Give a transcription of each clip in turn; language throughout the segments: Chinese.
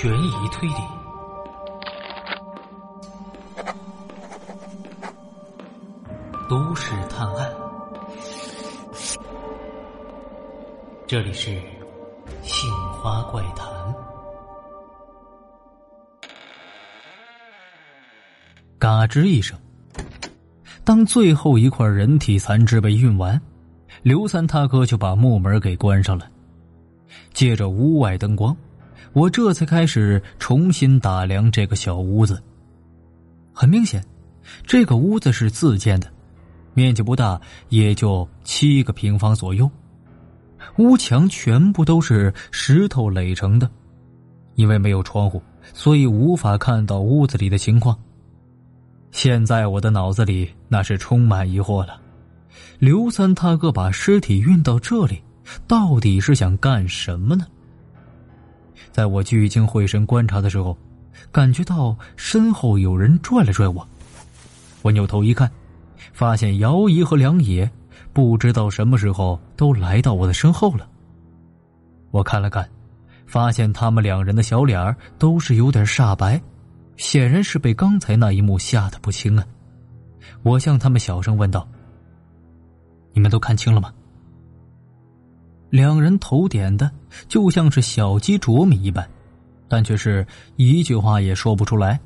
悬疑推理，都市探案。这里是《杏花怪谈》。嘎吱一声，当最后一块人体残肢被运完，刘三他哥就把木门给关上了。借着屋外灯光。我这才开始重新打量这个小屋子。很明显，这个屋子是自建的，面积不大，也就七个平方左右。屋墙全部都是石头垒成的，因为没有窗户，所以无法看到屋子里的情况。现在我的脑子里那是充满疑惑了：刘三他哥把尸体运到这里，到底是想干什么呢？在我聚精会神观察的时候，感觉到身后有人拽了拽我。我扭头一看，发现姚姨和梁野不知道什么时候都来到我的身后了。我看了看，发现他们两人的小脸都是有点煞白，显然是被刚才那一幕吓得不轻啊。我向他们小声问道：“你们都看清了吗？”两人头点的就像是小鸡啄米一般，但却是一句话也说不出来。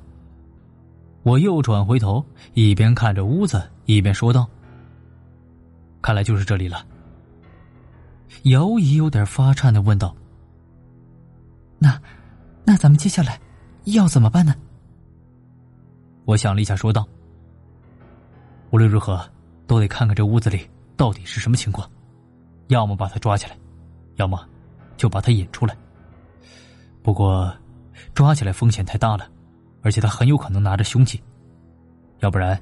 我又转回头，一边看着屋子，一边说道：“看来就是这里了。”姚姨有点发颤的问道：“那，那咱们接下来要怎么办呢？”我想了一下，说道：“无论如何，都得看看这屋子里到底是什么情况。”要么把他抓起来，要么就把他引出来。不过，抓起来风险太大了，而且他很有可能拿着凶器。要不然，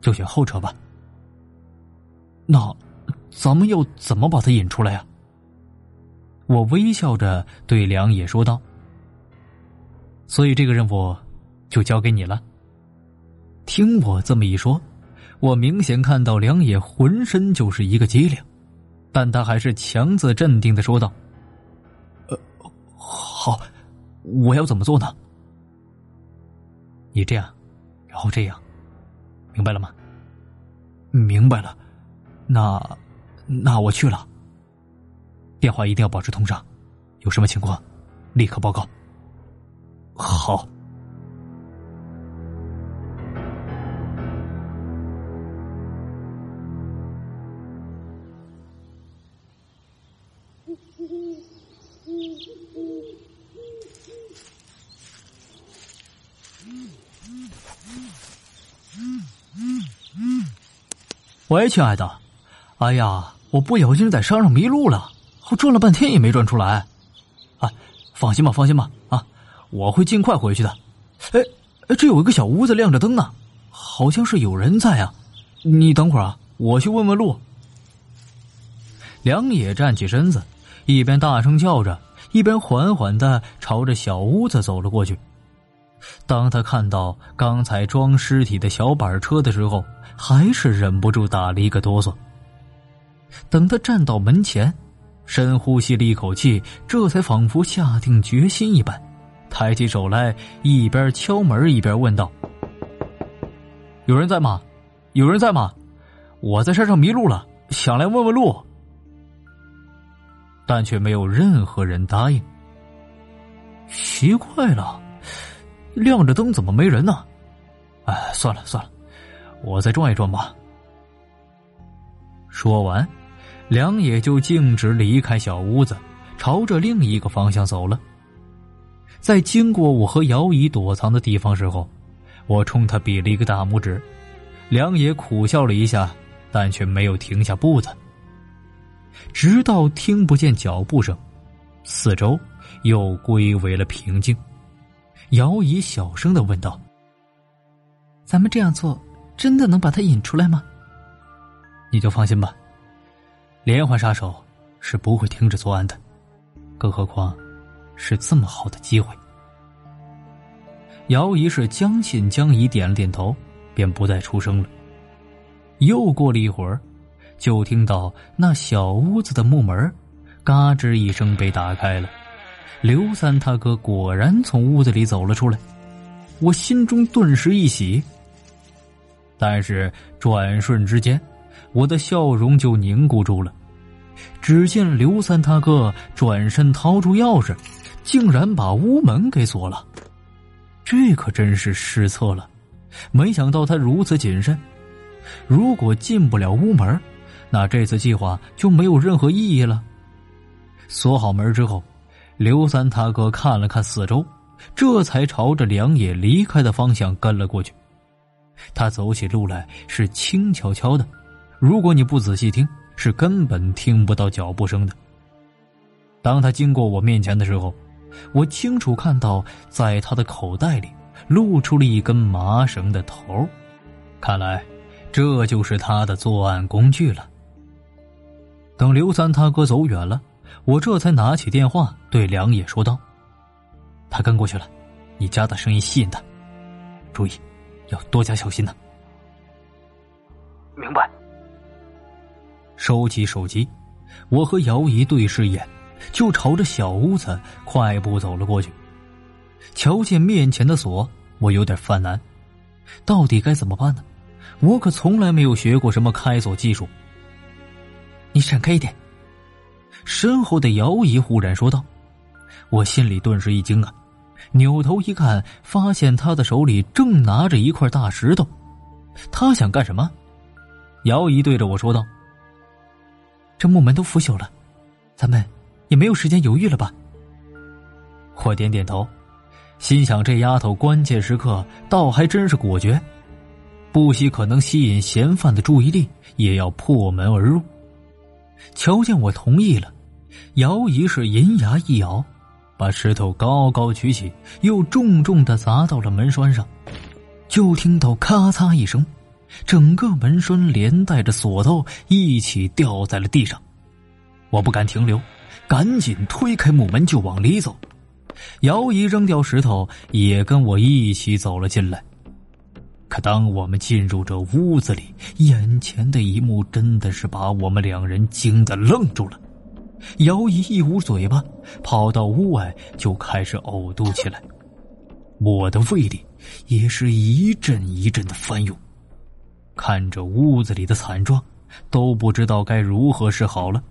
就选后者吧。那咱们要怎么把他引出来呀？我微笑着对梁野说道。所以这个任务就交给你了。听我这么一说，我明显看到梁野浑身就是一个机灵。但他还是强自镇定的说道：“呃，好，我要怎么做呢？你这样，然后这样，明白了吗？明白了，那那我去了。电话一定要保持通畅，有什么情况，立刻报告。好。”喂，亲爱的，哎呀，我不小心在山上迷路了，我转了半天也没转出来。啊，放心吧，放心吧，啊，我会尽快回去的。哎，这有一个小屋子亮着灯呢，好像是有人在啊。你等会儿啊，我去问问路。梁野站起身子，一边大声叫着，一边缓缓的朝着小屋子走了过去。当他看到刚才装尸体的小板车的时候，还是忍不住打了一个哆嗦。等他站到门前，深呼吸了一口气，这才仿佛下定决心一般，抬起手来，一边敲门一边问道：“有人在吗？有人在吗？我在山上迷路了，想来问问路。”但却没有任何人答应。奇怪了。亮着灯，怎么没人呢？哎，算了算了，我再转一转吧。说完，梁野就径直离开小屋子，朝着另一个方向走了。在经过我和姚姨躲藏的地方时候，我冲他比了一个大拇指。梁野苦笑了一下，但却没有停下步子，直到听不见脚步声，四周又归为了平静。姚姨小声的问道：“咱们这样做，真的能把他引出来吗？”你就放心吧，连环杀手是不会停止作案的，更何况是这么好的机会。姚姨是将信将疑，点了点头，便不再出声了。又过了一会儿，就听到那小屋子的木门“嘎吱”一声被打开了。刘三他哥果然从屋子里走了出来，我心中顿时一喜。但是转瞬之间，我的笑容就凝固住了。只见刘三他哥转身掏出钥匙，竟然把屋门给锁了。这可真是失策了，没想到他如此谨慎。如果进不了屋门，那这次计划就没有任何意义了。锁好门之后，刘三他哥看了看四周，这才朝着梁野离开的方向跟了过去。他走起路来是轻悄悄的，如果你不仔细听，是根本听不到脚步声的。当他经过我面前的时候，我清楚看到，在他的口袋里露出了一根麻绳的头，看来这就是他的作案工具了。等刘三他哥走远了，我这才拿起电话对梁野说道：“他跟过去了，你加大声音吸引他，注意。”要多加小心呢。明白。收起手机，我和姚姨对视一眼，就朝着小屋子快步走了过去。瞧见面前的锁，我有点犯难，到底该怎么办呢？我可从来没有学过什么开锁技术。你闪开一点！身后的姚姨忽然说道。我心里顿时一惊啊！扭头一看，发现他的手里正拿着一块大石头，他想干什么？姚姨对着我说道：“这木门都腐朽了，咱们也没有时间犹豫了吧？”我点点头，心想这丫头关键时刻倒还真是果决，不惜可能吸引嫌犯的注意力，也要破门而入。瞧见我同意了，姚姨是银牙一咬。把石头高高举起，又重重的砸到了门栓上，就听到咔嚓一声，整个门栓连带着锁头一起掉在了地上。我不敢停留，赶紧推开木门就往里走。姚姨扔掉石头，也跟我一起走了进来。可当我们进入这屋子里，眼前的一幕真的是把我们两人惊得愣住了。姚姨一捂嘴巴，跑到屋外就开始呕吐起来。我的胃里也是一阵一阵的翻涌，看着屋子里的惨状，都不知道该如何是好了。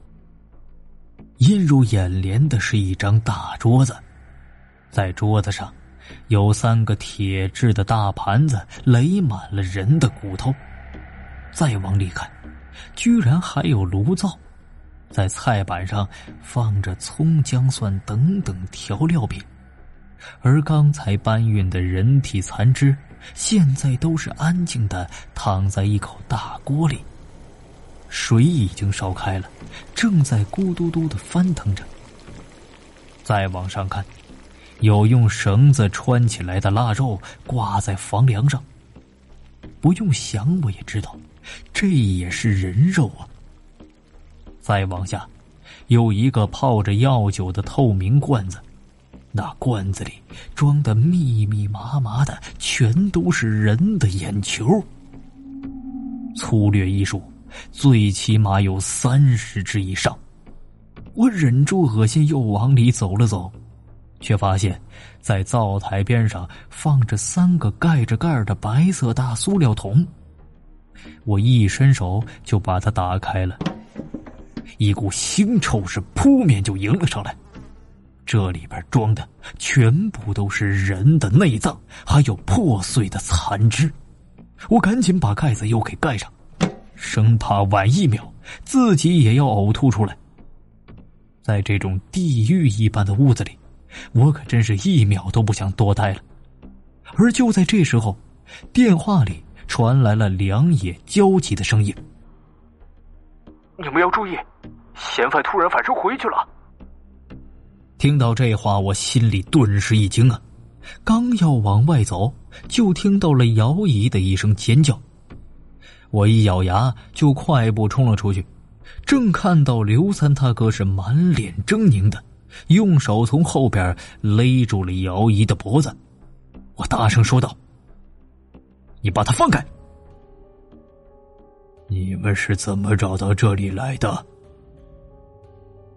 映入眼帘的是一张大桌子，在桌子上有三个铁制的大盘子，垒满了人的骨头。再往里看，居然还有炉灶。在菜板上放着葱、姜、蒜等等调料品，而刚才搬运的人体残肢，现在都是安静的躺在一口大锅里，水已经烧开了，正在咕嘟嘟的翻腾着。再往上看，有用绳子穿起来的腊肉挂在房梁上，不用想我也知道，这也是人肉啊。再往下，有一个泡着药酒的透明罐子，那罐子里装的密密麻麻的，全都是人的眼球。粗略一数，最起码有三十只以上。我忍住恶心，又往里走了走，却发现，在灶台边上放着三个盖着盖的白色大塑料桶。我一伸手就把它打开了。一股腥臭是扑面就迎了上来，这里边装的全部都是人的内脏，还有破碎的残肢。我赶紧把盖子又给盖上，生怕晚一秒自己也要呕吐出来。在这种地狱一般的屋子里，我可真是一秒都不想多待了。而就在这时候，电话里传来了梁野焦急的声音。你们要注意，嫌犯突然反身回去了。听到这话，我心里顿时一惊啊！刚要往外走，就听到了姚姨的一声尖叫。我一咬牙，就快步冲了出去。正看到刘三他哥是满脸狰狞的，用手从后边勒住了姚姨的脖子。我大声说道：“你把他放开！”你们是怎么找到这里来的？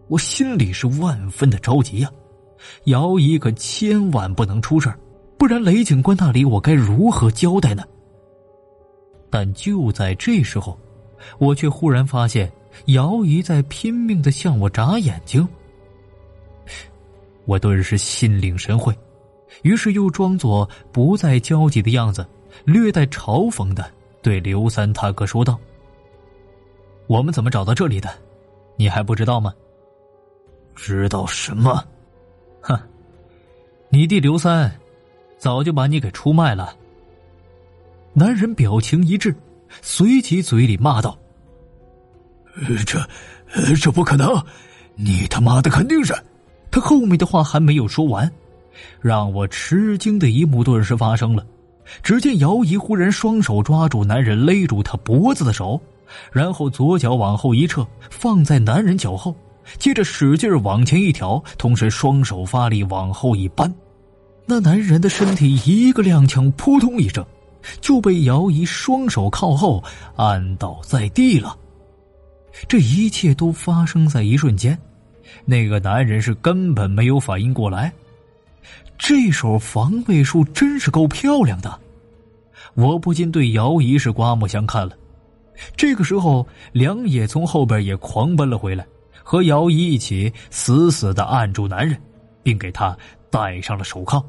我心里是万分的着急呀，姚姨可千万不能出事不然雷警官那里我该如何交代呢？但就在这时候，我却忽然发现姚姨在拼命的向我眨眼睛。我顿时心领神会，于是又装作不再焦急的样子，略带嘲讽的对刘三他哥说道：“我们怎么找到这里的？你还不知道吗？”“知道什么？”“哼，你弟刘三早就把你给出卖了。”男人表情一滞，随即嘴里骂道：“这，这不可能！你他妈的肯定是……”他后面的话还没有说完，让我吃惊的一幕顿时发生了。只见姚姨忽然双手抓住男人勒住他脖子的手，然后左脚往后一撤，放在男人脚后，接着使劲往前一挑，同时双手发力往后一扳，那男人的身体一个踉跄，扑通一声，就被姚姨双手靠后按倒在地了。这一切都发生在一瞬间。那个男人是根本没有反应过来，这手防卫术真是够漂亮的，我不禁对姚姨是刮目相看了。这个时候，梁野从后边也狂奔了回来，和姚姨一起死死的按住男人，并给他戴上了手铐。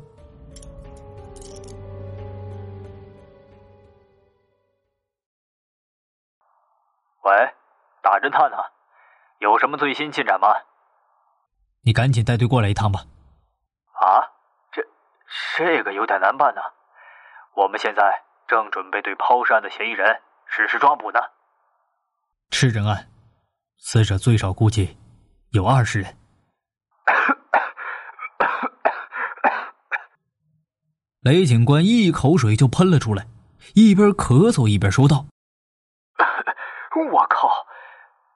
喂，大侦探呢？有什么最新进展吗？你赶紧带队过来一趟吧。啊，这这个有点难办呢。我们现在正准备对抛尸案的嫌疑人实施抓捕呢。吃人案，死者最少估计有二十人。雷警官一口水就喷了出来，一边咳嗽一边说道：“我靠，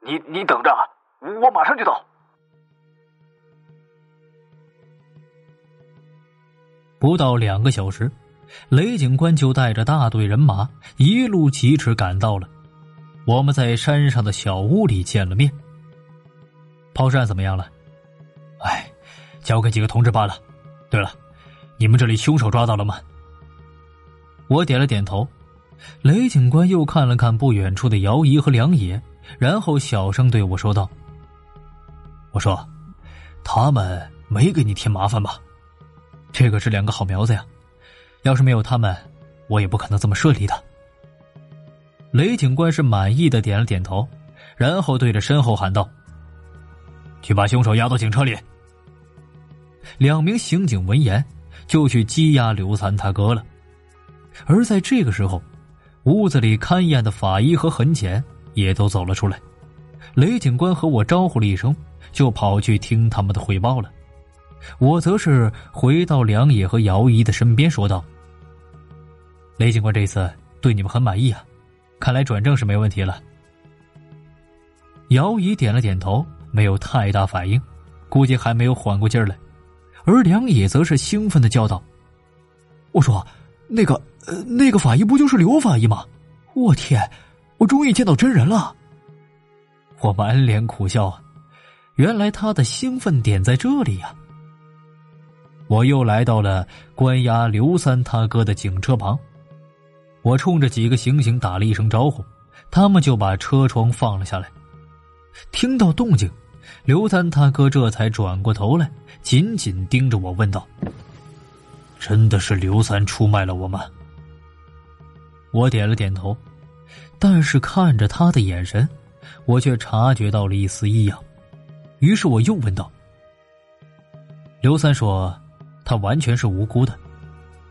你你等着，我马上就到。”不到两个小时，雷警官就带着大队人马一路疾驰赶到了。我们在山上的小屋里见了面。抛尸案怎么样了？哎，交给几个同志罢了。对了，你们这里凶手抓到了吗？我点了点头。雷警官又看了看不远处的姚姨和梁野，然后小声对我说道：“我说，他们没给你添麻烦吧？”这可是两个好苗子呀！要是没有他们，我也不可能这么顺利的。雷警官是满意的点了点头，然后对着身后喊道：“去把凶手押到警车里。”两名刑警闻言就去羁押刘三他哥了。而在这个时候，屋子里勘验的法医和痕检也都走了出来。雷警官和我招呼了一声，就跑去听他们的汇报了。我则是回到梁野和姚姨的身边，说道：“雷警官这次对你们很满意啊，看来转正是没问题了。”姚姨点了点头，没有太大反应，估计还没有缓过劲儿来。而梁野则是兴奋的叫道：“我说，那个，呃，那个法医不就是刘法医吗？我天，我终于见到真人了！”我满脸苦笑啊，原来他的兴奋点在这里呀。我又来到了关押刘三他哥的警车旁，我冲着几个刑警打了一声招呼，他们就把车窗放了下来。听到动静，刘三他哥这才转过头来，紧紧盯着我，问道：“真的是刘三出卖了我吗？”我点了点头，但是看着他的眼神，我却察觉到了一丝异样。于是我又问道：“刘三说。”他完全是无辜的，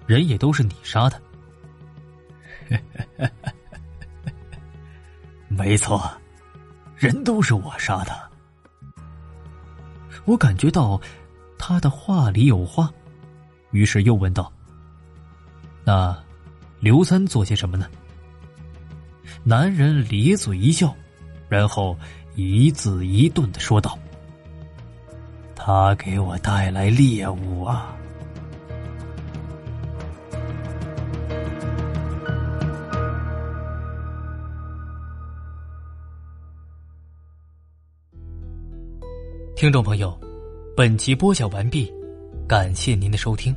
人也都是你杀的。没错，人都是我杀的。我感觉到他的话里有话，于是又问道：“那刘三做些什么呢？”男人咧嘴一笑，然后一字一顿的说道：“他给我带来猎物啊。”听众朋友，本集播讲完毕，感谢您的收听。